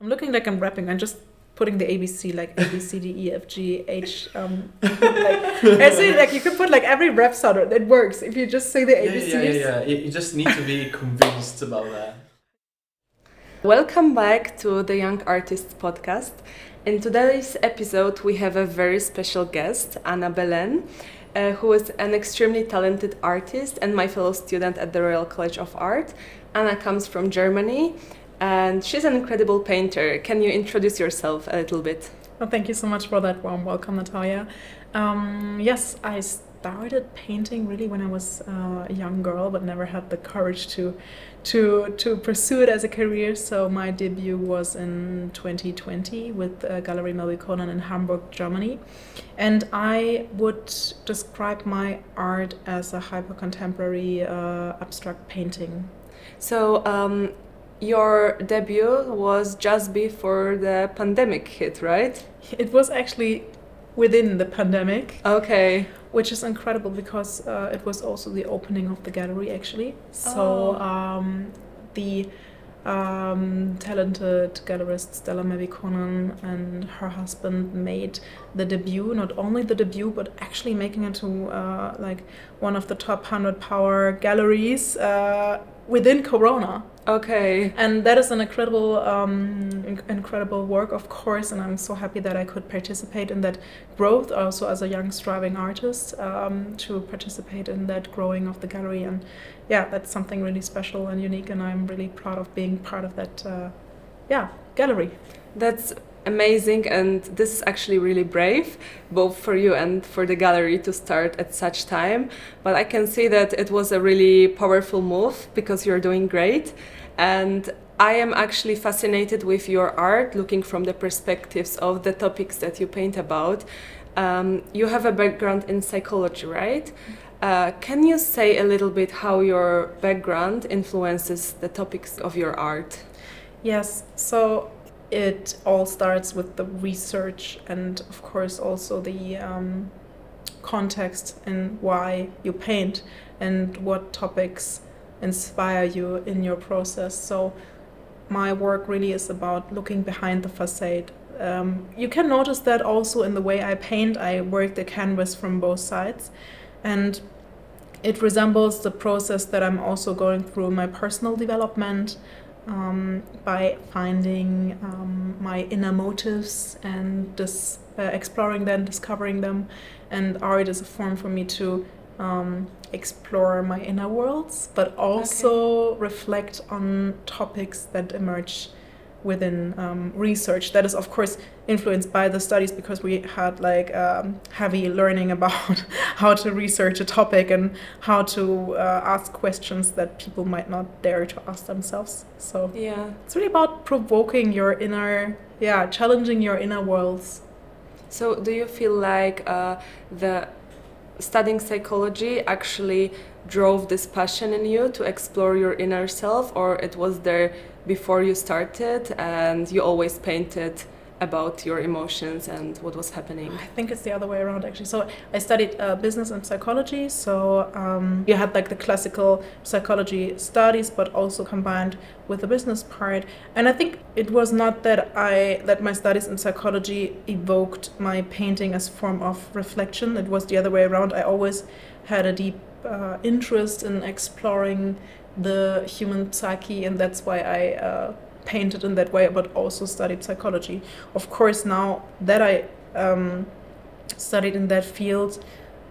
I'm looking like I'm rapping. I'm just putting the ABC like A B C D E F G H. Um, like, I say like you can put like every rap sound. It works if you just say the Yeah, ABCs. yeah, yeah, yeah. You just need to be convinced about that. Welcome back to the Young Artists podcast. In today's episode, we have a very special guest, Anna Belen, uh, who is an extremely talented artist and my fellow student at the Royal College of Art. Anna comes from Germany and she's an incredible painter. Can you introduce yourself a little bit? Well, thank you so much for that warm welcome, Natalia. Um, yes, I started painting really when I was uh, a young girl, but never had the courage to to to pursue it as a career. So my debut was in 2020 with uh, Gallery Melville in Hamburg, Germany, and I would describe my art as a hyper contemporary uh, abstract painting. So, um, your debut was just before the pandemic hit, right? It was actually within the pandemic. Okay. which is incredible because uh, it was also the opening of the gallery actually so Oh. um, the um, talented gallerist Stella Melbye-Konan and her husband made the debut not only the debut but actually making it to uh, like one of the top 100 power galleries uh, within corona Okay. and that is an incredible um, incredible work of course and i'm so happy that i could participate in that growth also as a young striving artist um, to participate in that growing of the gallery and yeah that's something really special and unique and i'm really proud of being part of that uh, yeah gallery That's amazing, and this is actually really brave, both for you and for the gallery to start at such time. But I can see that it was a really powerful move because you're doing great. And I am actually fascinated with your art, looking from the perspectives of the topics that you paint about. Um, you have a background in psychology, right? Uh, can you say a little bit how your background influences the topics of your art? Yes, so it all starts with the research and, of course, also the um, context and why you paint and what topics inspire you in your process. So, my work really is about looking behind the facade. Um, you can notice that also in the way I paint. I work the canvas from both sides, and it resembles the process that I'm also going through my personal development um, by finding um, my inner motives and dis- uh, exploring them, discovering them. And art is a form for me to um, explore my inner worlds, but also reflect on topics that emerge within um, research. That is, of course, influenced by the studies because we had like um, heavy learning about how to research a topic and how to uh, ask questions that people might not dare to ask themselves. So Yeah. it's really about provoking your inner, yeah, challenging your inner worlds. So, do you feel like uh, the studying psychology actually drove this passion in you to explore your inner self, or it was there before you started and you always painted about your emotions and what was happening? I think it's the other way around actually. So I studied uh, business and psychology. So um, you had like the classical psychology studies, but also combined with the business part. And I think it was not that I that my studies in psychology evoked my painting as form of reflection. It was the other way around. I always had a deep uh, interest in exploring the human psyche, and that's why I. Uh, painted in that way, but also studied psychology. Of course, now that I um, studied in that field,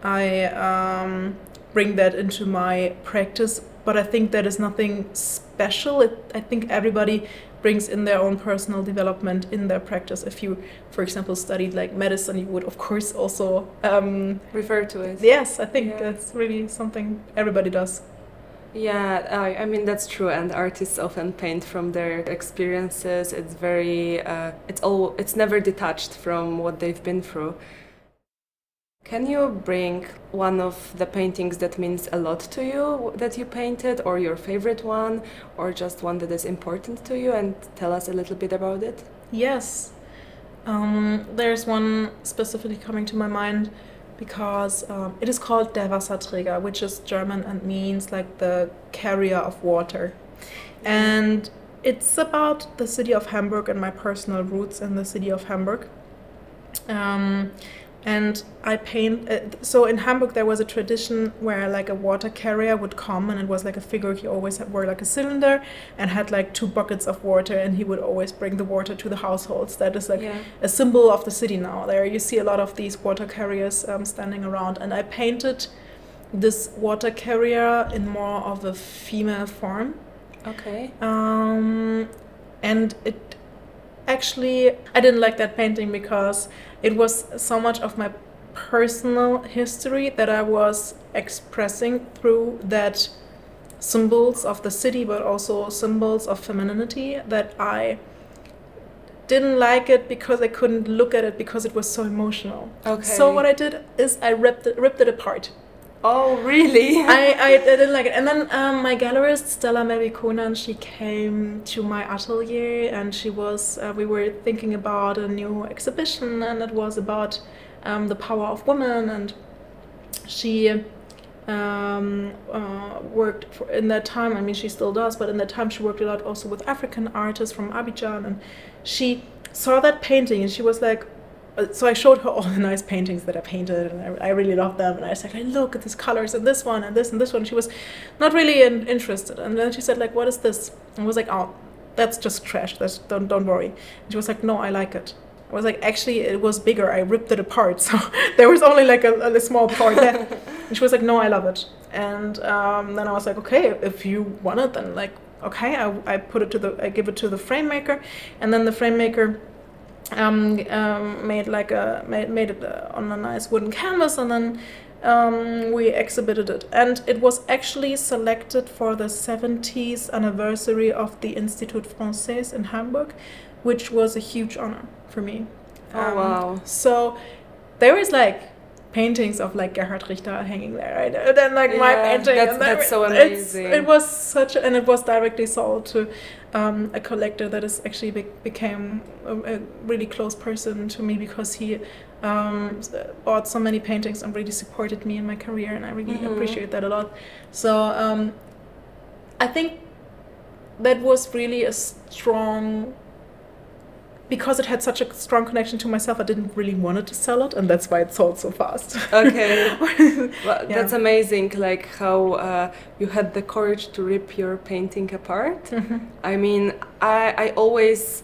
I um, bring that into my practice. But I think that is nothing special. It, I think everybody brings in their own personal development in their practice. If you, for example, studied like medicine, you would of course also. Um, Refer to it. yes, I think Yeah. that's really something everybody does. Yeah, I, I mean that's true, and artists often paint from their experiences. It's very, uh, it's all, it's never detached from what they've been through. Can you bring one of the paintings that means a lot to you that you painted, or your favorite one, or just one that is important to you, and tell us a little bit about it? Yes. Um, there's one specifically coming to my mind because um, it is called Der Wasserträger, which is German and means like the carrier of water. And it's about the city of Hamburg and my personal roots in the city of Hamburg. Um, and I paint. Uh, so in Hamburg, there was a tradition where like a water carrier would come, and it was like a figure. He always had, wore like a cylinder and had like two buckets of water, and he would always bring the water to the households. That is like Yeah. a symbol of the city now. There you see a lot of these water carriers um, standing around, and I painted this water carrier in more of a female form. Okay. Um, and it actually, I didn't like that painting because it was so much of my personal history that I was expressing through that symbols of the city, but also symbols of femininity that I didn't like it because I couldn't look at it because it was so emotional. Okay. So what I did is I ripped it, ripped it apart. Oh, really? I, I, didn't like it. And then um, my gallerist, Stella Melbye-Konan, she came to my atelier and she was, uh, we were thinking about a new exhibition and it was about um, the power of women. And she um, uh, worked for, in that time, I mean, she still does, but in that time she worked a lot also with African artists from Abidjan. And she saw that painting and she was like, so I showed her all the nice paintings that I painted, and I, I really loved them. And I said, like, look at these colors, and this one, and this, and this one. She was not really in, interested. And then she said, like, what is this? And I was like, oh, that's just trash. That's don't don't worry. And she was like, no, I like it. I was like, actually, it was bigger. I ripped it apart, so there was only like a, a small part left. and she was like, no, I love it. And um, then I was like, okay, if you want it, then like, okay. I, I put it to the, I give it to the frame maker, and then the frame maker um, um, made like a made, made it uh, on a nice wooden canvas and then um, we exhibited it and it was actually selected for the 70th anniversary of the Institut Français in Hamburg which was a huge honor for me Oh, Um, wow. so there is like paintings of like Gerhard Richter hanging there right and then like my painting that's- and that's so amazing. it was such and it was directly sold to um, a collector that is actually be- became a, a really close person to me because he um, bought so many paintings and really supported me in my career, and I really Mhm. appreciate that a lot. So um, I think that was really a strong. Because it had such a strong connection to myself, I didn't really want it to sell it, and that's why it sold so fast. Okay. Well, Yeah. That's amazing, like how uh, you had the courage to rip your painting apart. Mhm. I mean, I, I always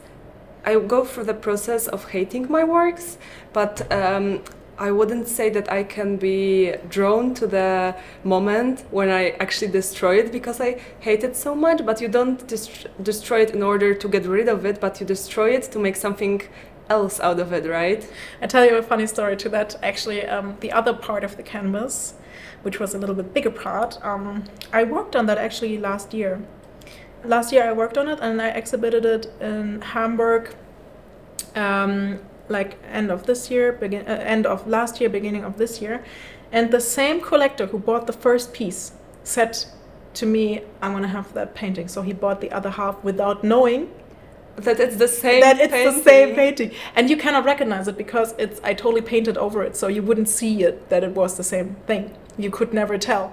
I go through the process of hating my works, but um, I wouldn't say that I can be drawn to the moment when I actually destroy it because I hate it so much. But you don't dest- destroy it in order to get rid of it, but you destroy it to make something else out of it, right? I tell you a funny story to that. Actually, um, the other part of the canvas, which was a little bit bigger part, um, I worked on that actually last year. Last year I worked on it and I exhibited it in Hamburg, um, like end of this year, begin uh, end of last year, beginning of this year, and the same collector who bought the first piece said to me, "I want to have that painting." So he bought the other half without knowing That it's the same. that it's painting. the same painting and you cannot recognize it because it's i totally painted over it so you wouldn't see it that it was the same thing you could never tell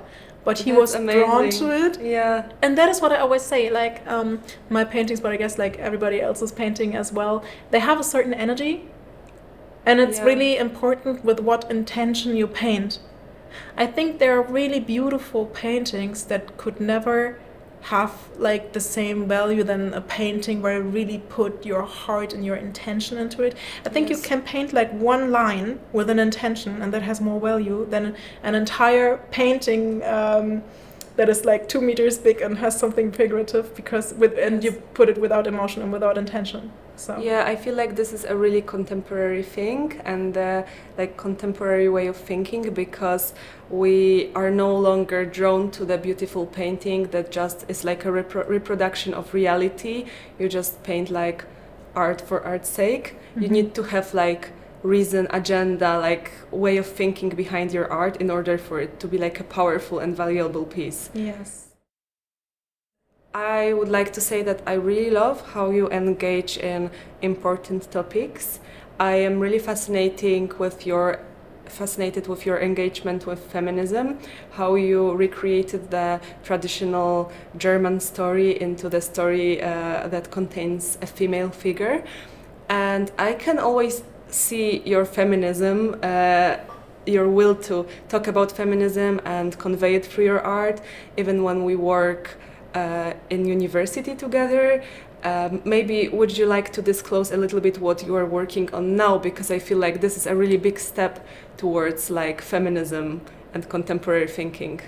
but he That's was drawn to it Yeah. and that is what i always say like um, my paintings but i guess like everybody else's painting as well they have a certain energy and it's Yeah. really important with what intention you paint i think there are really beautiful paintings that could never have like the same value than a painting where you really put your heart and your intention into it. I think you can paint like one line with an intention and that has more value than an entire painting um, that is like two meters big and has something figurative because with and you put it without emotion and without intention. So Yeah, I feel like this is a really contemporary thing and uh, like contemporary way of thinking because we are no longer drawn to the beautiful painting that just is like a repro- reproduction of reality. You just paint like art for art's sake. You Mhm. need to have like reason, agenda, like way of thinking behind your art in order for it to be like a powerful and valuable piece. yes. I would like to say that I really love how you engage in important topics. I am really fascinating with your fascinated with your engagement with feminism, how you recreated the traditional German story into the story uh, that contains a female figure. And I can always see your feminism, uh, your will to talk about feminism and convey it through your art, even when we work uh, in university together. Um, maybe would you like to disclose a little bit what you are working on now? Because I feel like this is a really big step towards like feminism and contemporary thinking.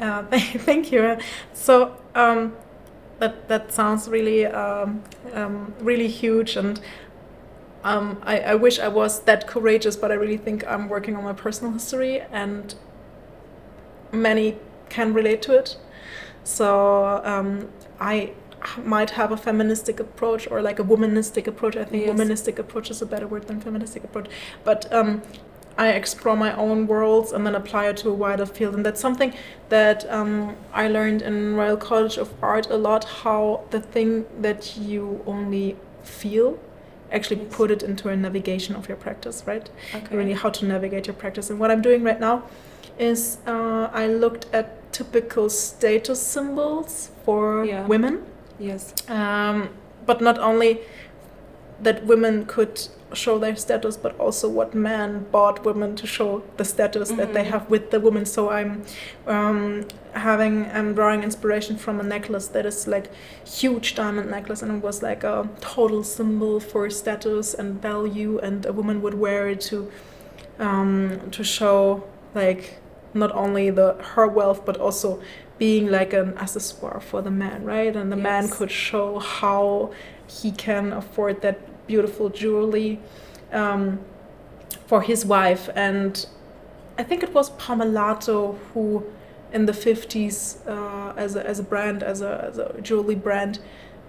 Uh, thank you. So um, that that sounds really um, um, really huge, and um, I, I wish I was that courageous. But I really think I'm working on my personal history, and many can relate to it. So um, I might have a feministic approach or like a womanistic approach. I think Yes. womanistic approach is a better word than feministic approach. But um, I explore my own worlds and then apply it to a wider field. And that's something that um, I learned in Royal College of Art a lot how the thing that you only feel actually Yes. put it into a navigation of your practice, right? Okay. really how to navigate your practice. And what I'm doing right now is uh, I looked at typical status symbols for Yeah. women, Yes. um, but not only that women could show their status, but also what men bought women to show the status that they Mhm. have with the woman. So I'm um, having I'm drawing inspiration from a necklace that is like huge diamond necklace, and it was like a total symbol for status and value, and a woman would wear it to um, to show like not only the her wealth, but also being like an accessoire for the man, right? And the man could show how he can afford that beautiful jewelry um, for his wife. And I think it was Pomellato who, in the 50s, uh, as, a, as a brand, as a, as a jewelry brand,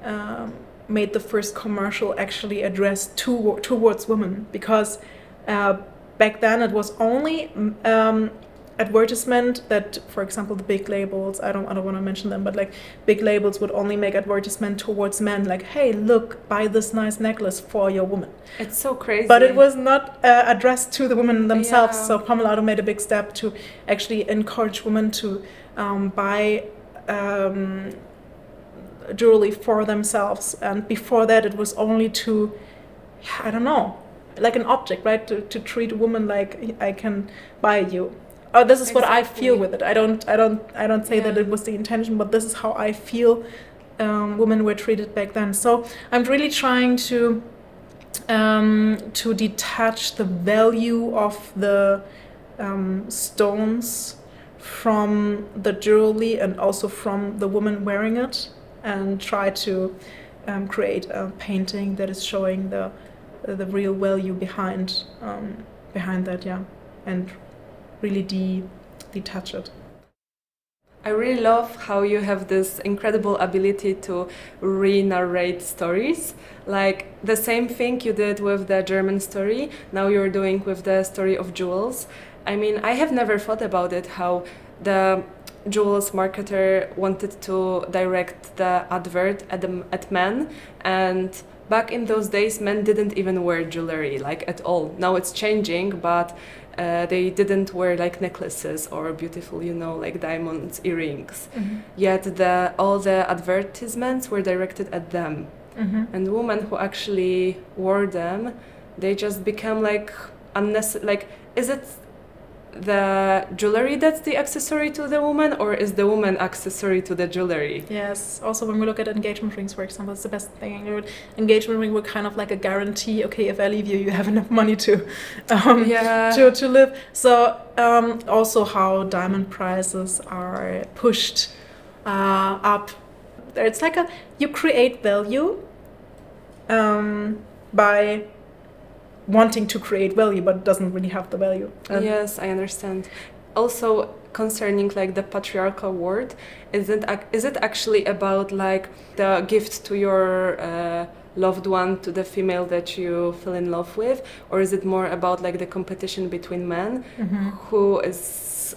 um, made the first commercial actually addressed to, towards women because uh, back then it was only um, advertisement that for example the big labels i don't i don't want to mention them but like big labels would only make advertisement towards men like hey look buy this nice necklace for your woman It's so crazy. but it was not uh, addressed to the women themselves Yeah. so Pomellato made a big step to actually encourage women to um, buy um, jewelry for themselves and before that it was only to i don't know like an object right to, to treat a woman like i can buy you oh this is what i feel with it. I don't i don't i don't say that it was the intention but this is how i feel um, women were treated back then. So i'm really trying to um, to detach the value of the um, stones from the jewelry and also from the woman wearing it and try to um, create a painting that is showing the the real value behind um, behind that yeah and really de detach it I really love how you have this incredible ability to re-narrate stories. Like the same thing you did with the German story, now you're doing with the story of jewels. I mean, I have never thought about it how the jewels marketer wanted to direct the advert at the, at men and back in those days men didn't even wear jewelry like at all now it's changing but uh, they didn't wear like necklaces or beautiful you know like diamonds earrings. Yet the all the advertisements were directed at them. Mm-hmm. and women who actually wore them they just become like unnecessary like is it the jewelry that's the accessory to the woman or is the woman accessory to the jewelry Yes. Also, when we look at engagement rings, for example, it's the best thing. Engagement ring were kind of like a guarantee. Okay, if I leave you, you have enough money to, um, yeah to to live. So um, also how diamond prices are pushed uh, up. It's like a you create value um, by wanting to create value, but doesn't really have the value. And yes i understand. Also concerning like the patriarchal world is it ac- is it actually about like the gift to your uh, loved one to the female that you fell in love with? Or is it more about like the competition between men Mhm. who is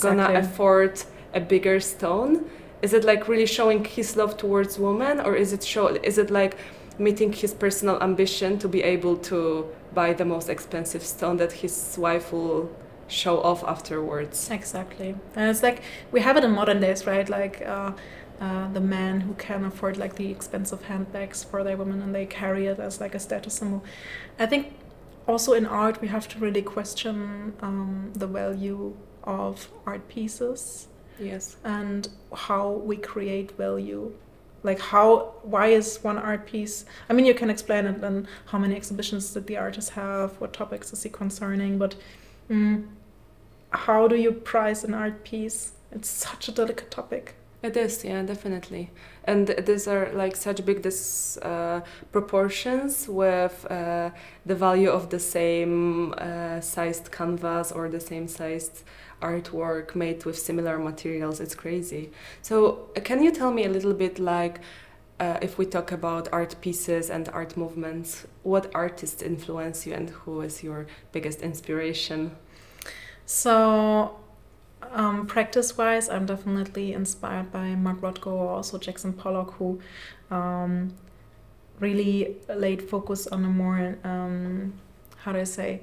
gonna afford a bigger stone? Is it like really showing his love towards women? Or is it show is it like meeting his personal ambition to be able to buy the most expensive stone that his wife will show off afterwards. Exactly, and it's like we have it in modern days, right? Like uh, uh, the men who can afford like the expensive handbags for their women, and they carry it as like a status symbol. I think also in art we have to really question um, the value of art pieces Yes. and how we create value like how why is one art piece i mean you can explain it and how many exhibitions did the artist have what topics is he concerning but mm, how do you price an art piece it's such a delicate topic It is, yeah, definitely. And these are like such big dis, uh, proportions with uh, the value of the same uh, sized canvas or the same sized artwork made with similar materials. It's crazy. So, uh, can you tell me a little bit like, uh, if we talk about art pieces and art movements, what artists influence you and who is your biggest inspiration? So, um, practice wise, I'm definitely inspired by Mark Rothko or also Jackson Pollock, who um, really laid focus on a more, um, how do I say,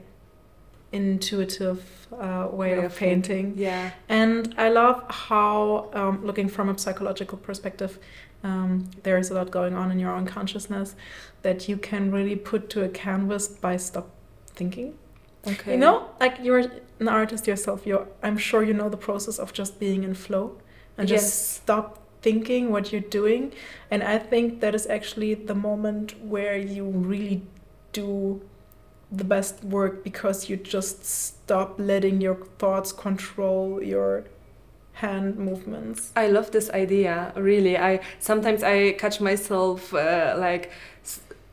intuitive uh, way, Way of, painting. Yeah. And I love how, um, looking from a psychological perspective, um, there is a lot going on in your own consciousness that you can really put to a canvas by stop thinking. Okay. You know, like you're an artist yourself. You're, I'm sure you know the process of just being in flow and just Yes. stop thinking what you're doing. And I think that is actually the moment where you really do the best work because you just stop letting your thoughts control your hand movements. I love this idea. Really, I sometimes I catch myself uh, like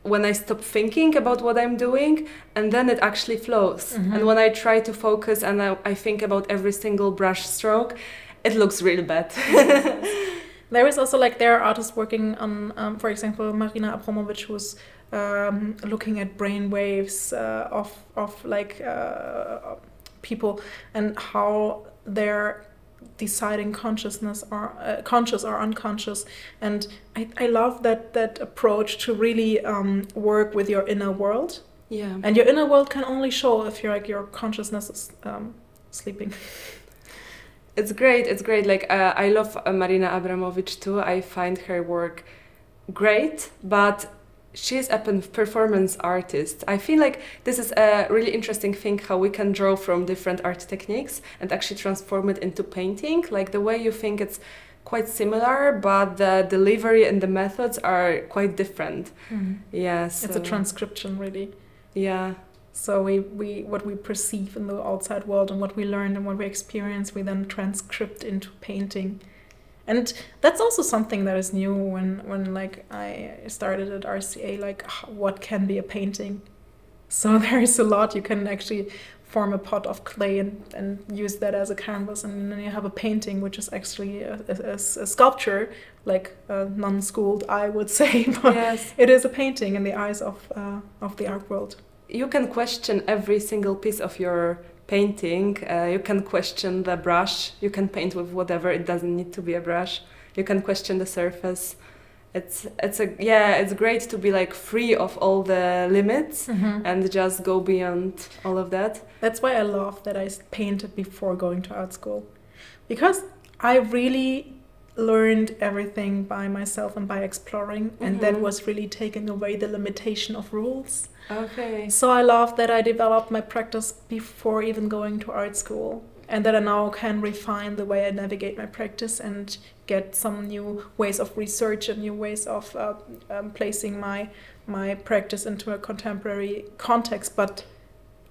when I stop thinking about what I'm doing, and then it actually flows. Mhm. And when I try to focus and I, I think about every single brush stroke, it looks really bad. There is also like there are artists working on, um, for example, Marina Abramovic, who's um, looking at brain waves uh, of of like uh, people and how they're deciding consciousness or uh, conscious or unconscious. And I, I love that that approach to really um, work with your inner world. yeah. And your inner world can only show if you're like your consciousness is um, sleeping. It's great. It's great. Like uh, I love uh, Marina Abramovic too. I find her work great, but she's a performance artist. I feel like this is a really interesting thing how we can draw from different art techniques and actually transform it into painting. Like the way you think it's quite similar, but the delivery and the methods are quite different. Yes, It's a transcription, really. Yeah. So we, we what we perceive in the outside world and what we learn and what we experience, we then transcript into painting. And that's also something that is new when, when like I started at RCA, like what can be a painting. So there is a lot you can actually form a pot of clay and, and use that as a canvas and then you have a painting which is actually a, a, a sculpture like a non-schooled eye would say but yes. it is a painting in the eyes of, uh, of the art world you can question every single piece of your painting. Uh, you can question the brush. You can paint with whatever. It doesn't need to be a brush. You can question the surface. It's it's a yeah. It's great to be like free of all the limits and just go beyond all of that. That's why I love that I painted before going to art school. Because I really learned everything by myself and by exploring, and that Mhm. was really taking away the limitation of rules. Okay. So I love that I developed my practice before even going to art school, and that I now can refine the way I navigate my practice and get some new ways of research and new ways of uh, um, placing my my practice into a contemporary context, but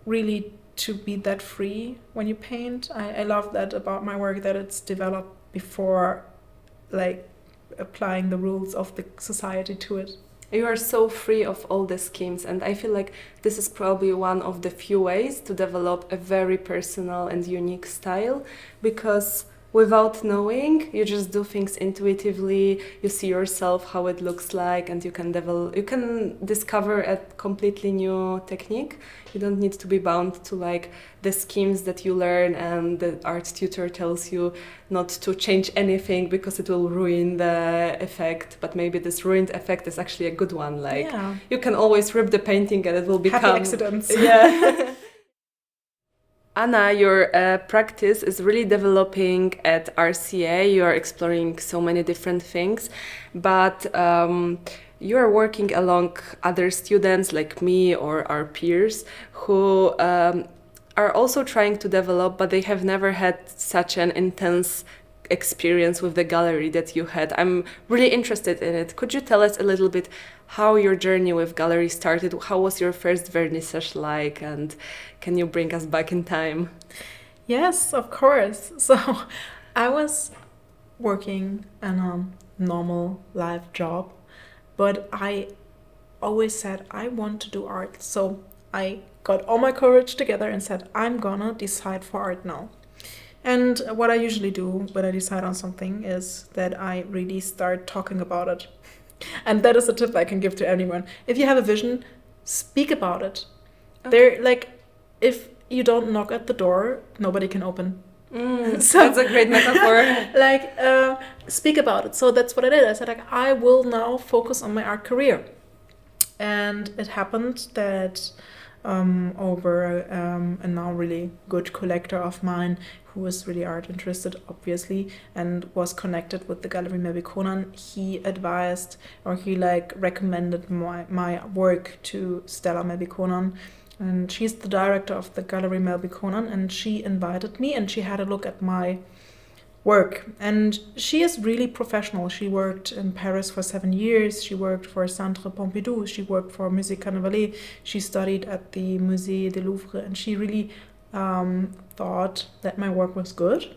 really to be that free when you paint. I, I love that about my work that it's developed before like applying the rules of the society to it. You are so free of all the schemes, and I feel like this is probably one of the few ways to develop a very personal and unique style because without knowing you just do things intuitively you see yourself how it looks like and you can develop you can discover a completely new technique you don't need to be bound to like the schemes that you learn and the art tutor tells you not to change anything because it will ruin the effect but maybe this ruined effect is actually a good one like yeah. you can always rip the painting and it will become Happy accidents. yeah Anna, your uh, practice is really developing at RCA. You are exploring so many different things, but um, you are working along other students like me or our peers who um, are also trying to develop, but they have never had such an intense experience with the gallery that you had. I'm really interested in it. Could you tell us a little bit how your journey with gallery started? How was your first vernissage like? And can you bring us back in time? Yes, of course. So I was working in a normal life job, but I always said I want to do art. So I got all my courage together and said I'm gonna decide for art now. And what I usually do when I decide on something is that I really start talking about it. And that is a tip I can give to anyone. If you have a vision, speak about it. Okay. There like if you don't knock at the door, nobody can open. Mm, so that's a great metaphor. like, uh, speak about it. So that's what I did. I said, like, I will now focus on my art career, and it happened that um, over um, a now really good collector of mine who was really art interested, obviously, and was connected with the Gallery Melbye-Konan, he advised or he like recommended my, my work to Stella Melbye-Konan and she's the director of the Gallery Melbye-Konan, and she invited me and she had a look at my work. And she is really professional. She worked in Paris for seven years. She worked for Centre Pompidou. She worked for Musée Carnavalet. She studied at the Musée du Louvre, and she really um, thought that my work was good.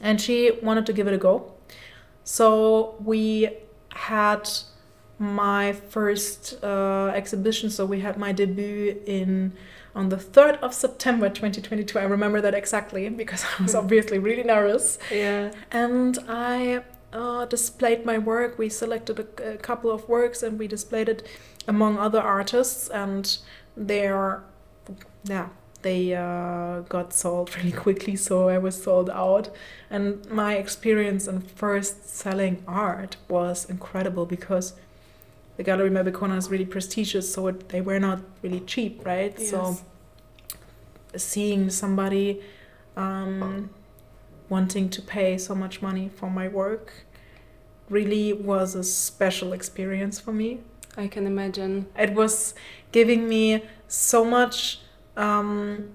And she wanted to give it a go. So we had my first uh, exhibition. So we had my debut in on the 3rd of September 2022. I remember that exactly because I was obviously really nervous. Yeah. And I uh, displayed my work. We selected a, a, couple of works and we displayed it among other artists. And they're, yeah, they uh, got sold really quickly. So I was sold out. And my experience in first selling art was incredible because the Gallery Melbye-Konan is really prestigious, so it, they were not really cheap, right? Yes. So seeing somebody um, wanting to pay so much money for my work really was a special experience for me. I can imagine. It was giving me so much. Um,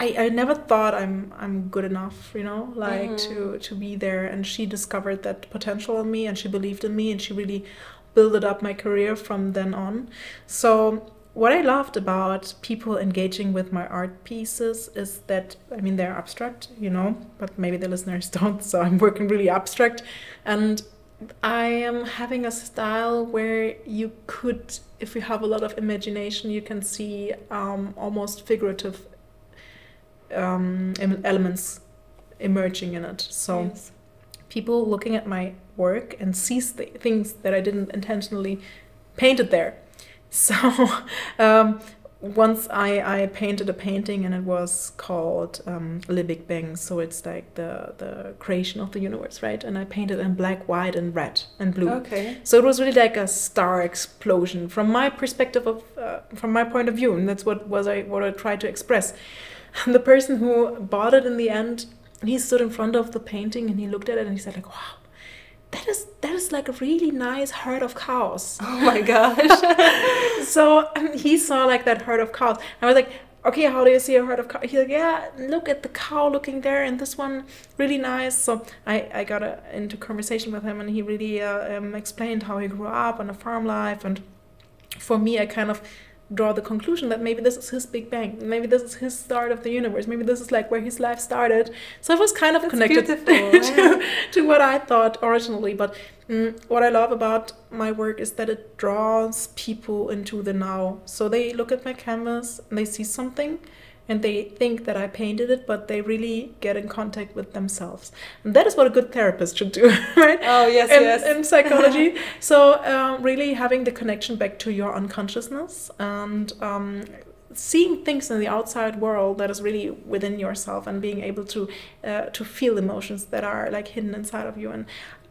I, I never thought I'm I'm good enough, you know, like mm-hmm. to to be there. And she discovered that potential in me, and she believed in me, and she really built up my career from then on. So what I loved about people engaging with my art pieces is that I mean they're abstract, you know, but maybe the listeners don't, so I'm working really abstract and I am having a style where you could, if you have a lot of imagination, you can see um, almost figurative um, elements emerging in it. So yes. people looking at my work and sees th- things that I didn't intentionally painted there. So um, once I, I painted a painting and it was called um, Le Big Bang. So it's like the, the creation of the universe, right? And I painted in black, white, and red and blue. Okay. So it was really like a star explosion from my perspective of, uh, from my point of view, and that's what was I what I tried to express. And the person who bought it in the end, he stood in front of the painting and he looked at it and he said like, "Wow, that is that is like a really nice herd of cows. Oh my gosh. so um, he saw like that herd of cows. I was like, okay, how do you see a herd of cows? He's like, yeah, look at the cow looking there, and this one really nice. So I I got a, into conversation with him, and he really uh, um, explained how he grew up on a farm life, and for me, I kind of draw the conclusion that maybe this is his big bang maybe this is his start of the universe maybe this is like where his life started. So it was kind of That's connected to, to what i thought originally but mm, what i love about my work is that it draws people into the now. So they look at my canvas and they see something and they think that I painted it, but they really get in contact with themselves. And that is what a good therapist should do, right? Oh yes, in, yes. in psychology. so um, really having the connection back to your unconsciousness and um, seeing things in the outside world that is really within yourself and being able to uh, to feel emotions that are like hidden inside of you. And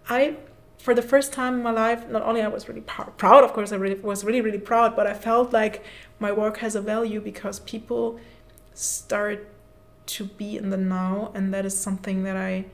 I for the first time in my life, not only I was really pr- proud, of course, I really, was really, really proud, but I felt like my work has a value because people start to be in the now, and that is something that I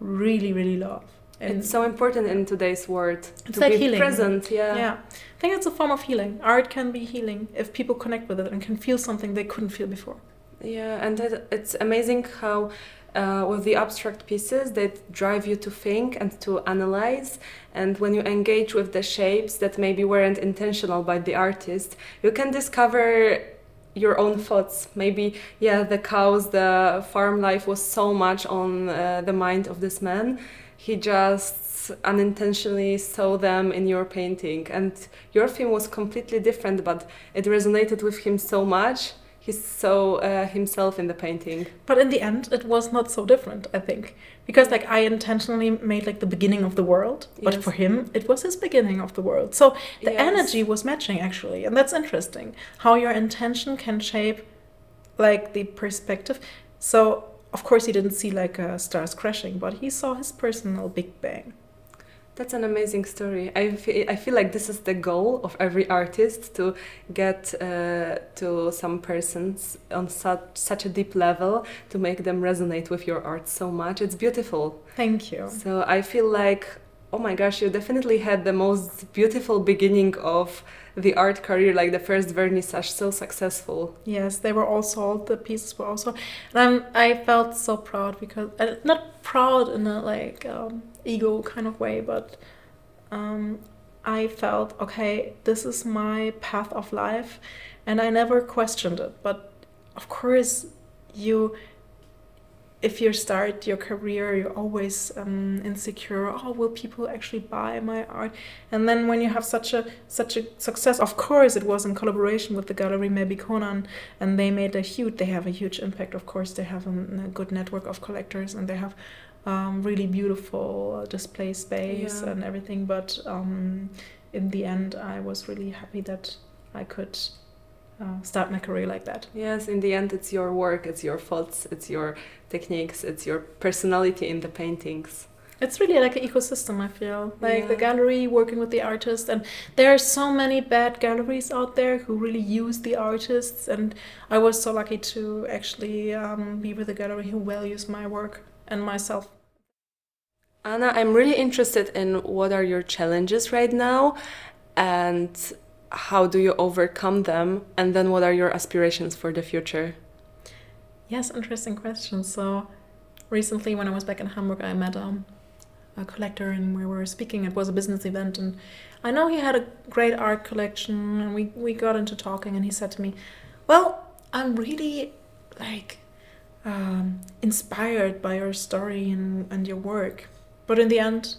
really, really love. And it's so important in today's world It's to like be healing. present. Yeah. yeah, I think it's a form of healing. Art can be healing if people connect with it and can feel something they couldn't feel before. Yeah, and it, it's amazing how uh, with the abstract pieces that drive you to think and to analyze. And when you engage with the shapes that maybe weren't intentional by the artist, you can discover your own thoughts. Maybe, yeah, the cows, the farm life was so much on uh, the mind of this man. He just unintentionally saw them in your painting. And your theme was completely different, but it resonated with him so much he saw uh, himself in the painting. But in the end, it was not so different, I think. Because like I intentionally made like the beginning of the world, but Yes. for him, it was his beginning of the world. So the Yes. energy was matching actually, and that's interesting. How your intention can shape like the perspective. So of course he didn't see like uh, stars crashing, but he saw his personal big bang. That's an amazing story. I feel, I feel like this is the goal of every artist to get uh, to some persons on such, such a deep level to make them resonate with your art so much. It's beautiful. Thank you. So I feel like, oh my gosh, you definitely had the most beautiful beginning of the art career, like the first vernissage, so successful. Yes, they were all sold. The pieces were also, and I'm, I felt so proud because uh, not proud in a like um, ego kind of way, but um, I felt okay. This is my path of life, and I never questioned it. But of course, you, if you start your career, you're always um, insecure. Oh, will people actually buy my art? And then when you have such a such a success, of course, it was in collaboration with the gallery Melbye-Konan, and they made a huge. They have a huge impact. Of course, they have a, a good network of collectors, and they have um, really beautiful display space Yeah. and everything. But um, in the end, I was really happy that I could uh, start my career like that. Yes, in the end, it's your work, it's your thoughts, it's your techniques, it's your personality in the paintings. It's really like an ecosystem, I feel. Like the gallery working with the artist, and there are so many bad galleries out there who really use the artists. And I was so lucky to actually um, be with a gallery who values my work and myself. Anna, I'm really interested in what are your challenges right now and how do you overcome them and then what are your aspirations for the future? Yes, interesting question. So, recently when I was back in Hamburg, I met um, a collector and we were speaking. It was a business event, and I know he had a great art collection, and we we got into talking, and he said to me, "Well, I'm really like um, inspired by your story and and your work, but in the end."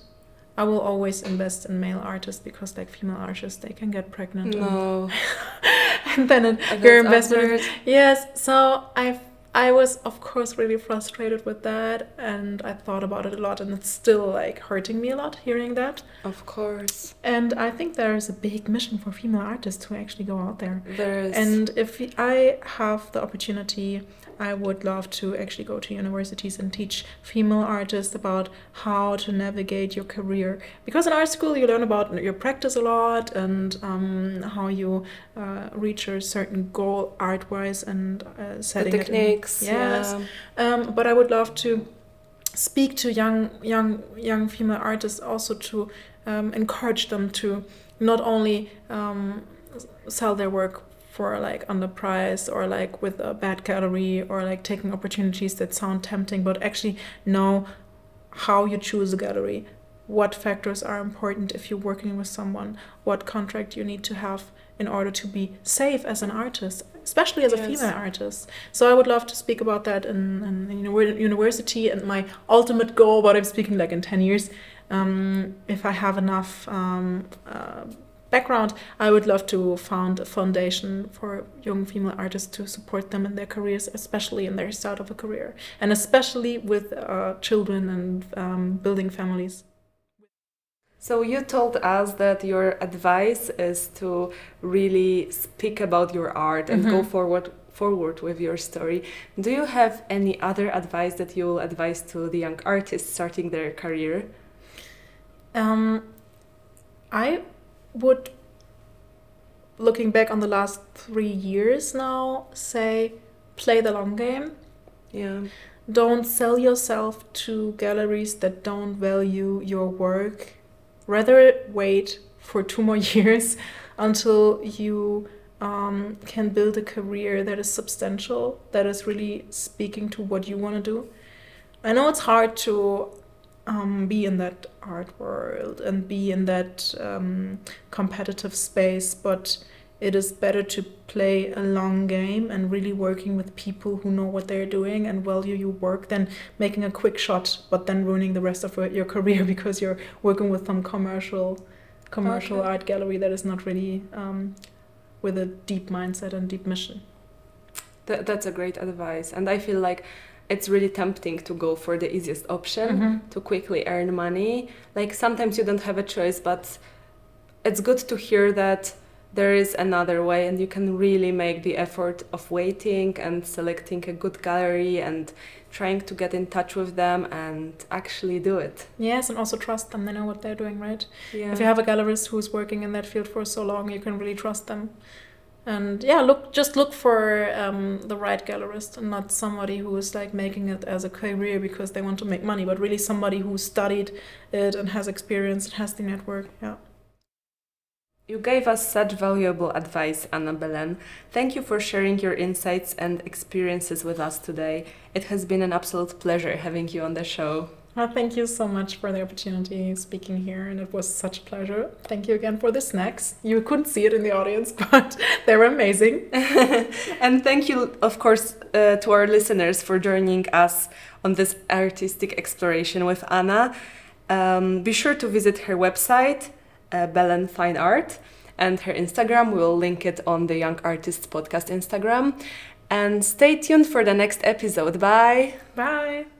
I will always invest in male artists because, like female artists, they can get pregnant. and- No. and then it, your investment absurd. Yes, so I I was of course really frustrated with that and I thought about it a lot and it's still like hurting me a lot hearing that. Of course. And I think there is a big mission for female artists to actually go out there. There is. And if I have the opportunity, I would love to actually go to universities and teach female artists about how to navigate your career. Because in art school, you learn about your practice a lot and um, how you uh, reach a certain goal art wise and uh, the setting in- techniques. Yes. Yeah. um, but I would love to speak to young young young female artists also to um, encourage them to not only um, sell their work for like underpriced or like with a bad gallery or like taking opportunities that sound tempting but actually know how you choose a gallery what factors are important if you're working with someone what contract you need to have in order to be safe as an artist especially as a Yes. female artist so i would love to speak about that in, in, in university and my ultimate goal but i'm speaking like in 10 years um, if i have enough um, uh, background, I would love to found a foundation for young female artists to support them in their careers, especially in their start of a career, and especially with uh, children and um, building families. So you told us that your advice is to really speak about your art and go Mhm. forward forward with your story. Do you have any other advice that you will advise to the young artists starting their career? Um, I would, looking back on the last three years now, say play the long game. Yeah. Don't sell yourself to galleries that don't value your work. Rather wait for two more years until you um, can build a career that is substantial, that is really speaking to what you want to do. I know it's hard to um, be in that art world and be in that um, competitive space, but it is better to play a long game and really working with people who know what they're doing and value your work than making a quick shot but then ruining the rest of your career because you're working with some commercial commercial Okay. art gallery that is not really um, with a deep mindset and deep mission. That, that's a great advice. And I feel like it's really tempting to go for the easiest option Mhm. to quickly earn money. Like sometimes you don't have a choice, but it's good to hear that there is another way and you can really make the effort of waiting and selecting a good gallery and trying to get in touch with them and actually do it. Yes, and also trust them. They know what they're doing, right? Yeah. If you have a gallerist who's working in that field for so long, you can really trust them. And yeah, look, just look for um, the right gallerist, and not somebody who is like making it as a career because they want to make money, but really somebody who studied it and has experience and has the network. Yeah. You gave us such valuable advice, Anna Belen. Thank you for sharing your insights and experiences with us today. It has been an absolute pleasure having you on the show. Well, thank you so much for the opportunity speaking here, and it was such a pleasure. Thank you again for the snacks. You couldn't see it in the audience, but they were amazing. and thank you, of course, uh, to our listeners for joining us on this artistic exploration with Anna. Um, be sure to visit her website, uh, Belen Fine Art, and her Instagram. We'll link it on the Young Artists Podcast Instagram. And stay tuned for the next episode. Bye. Bye.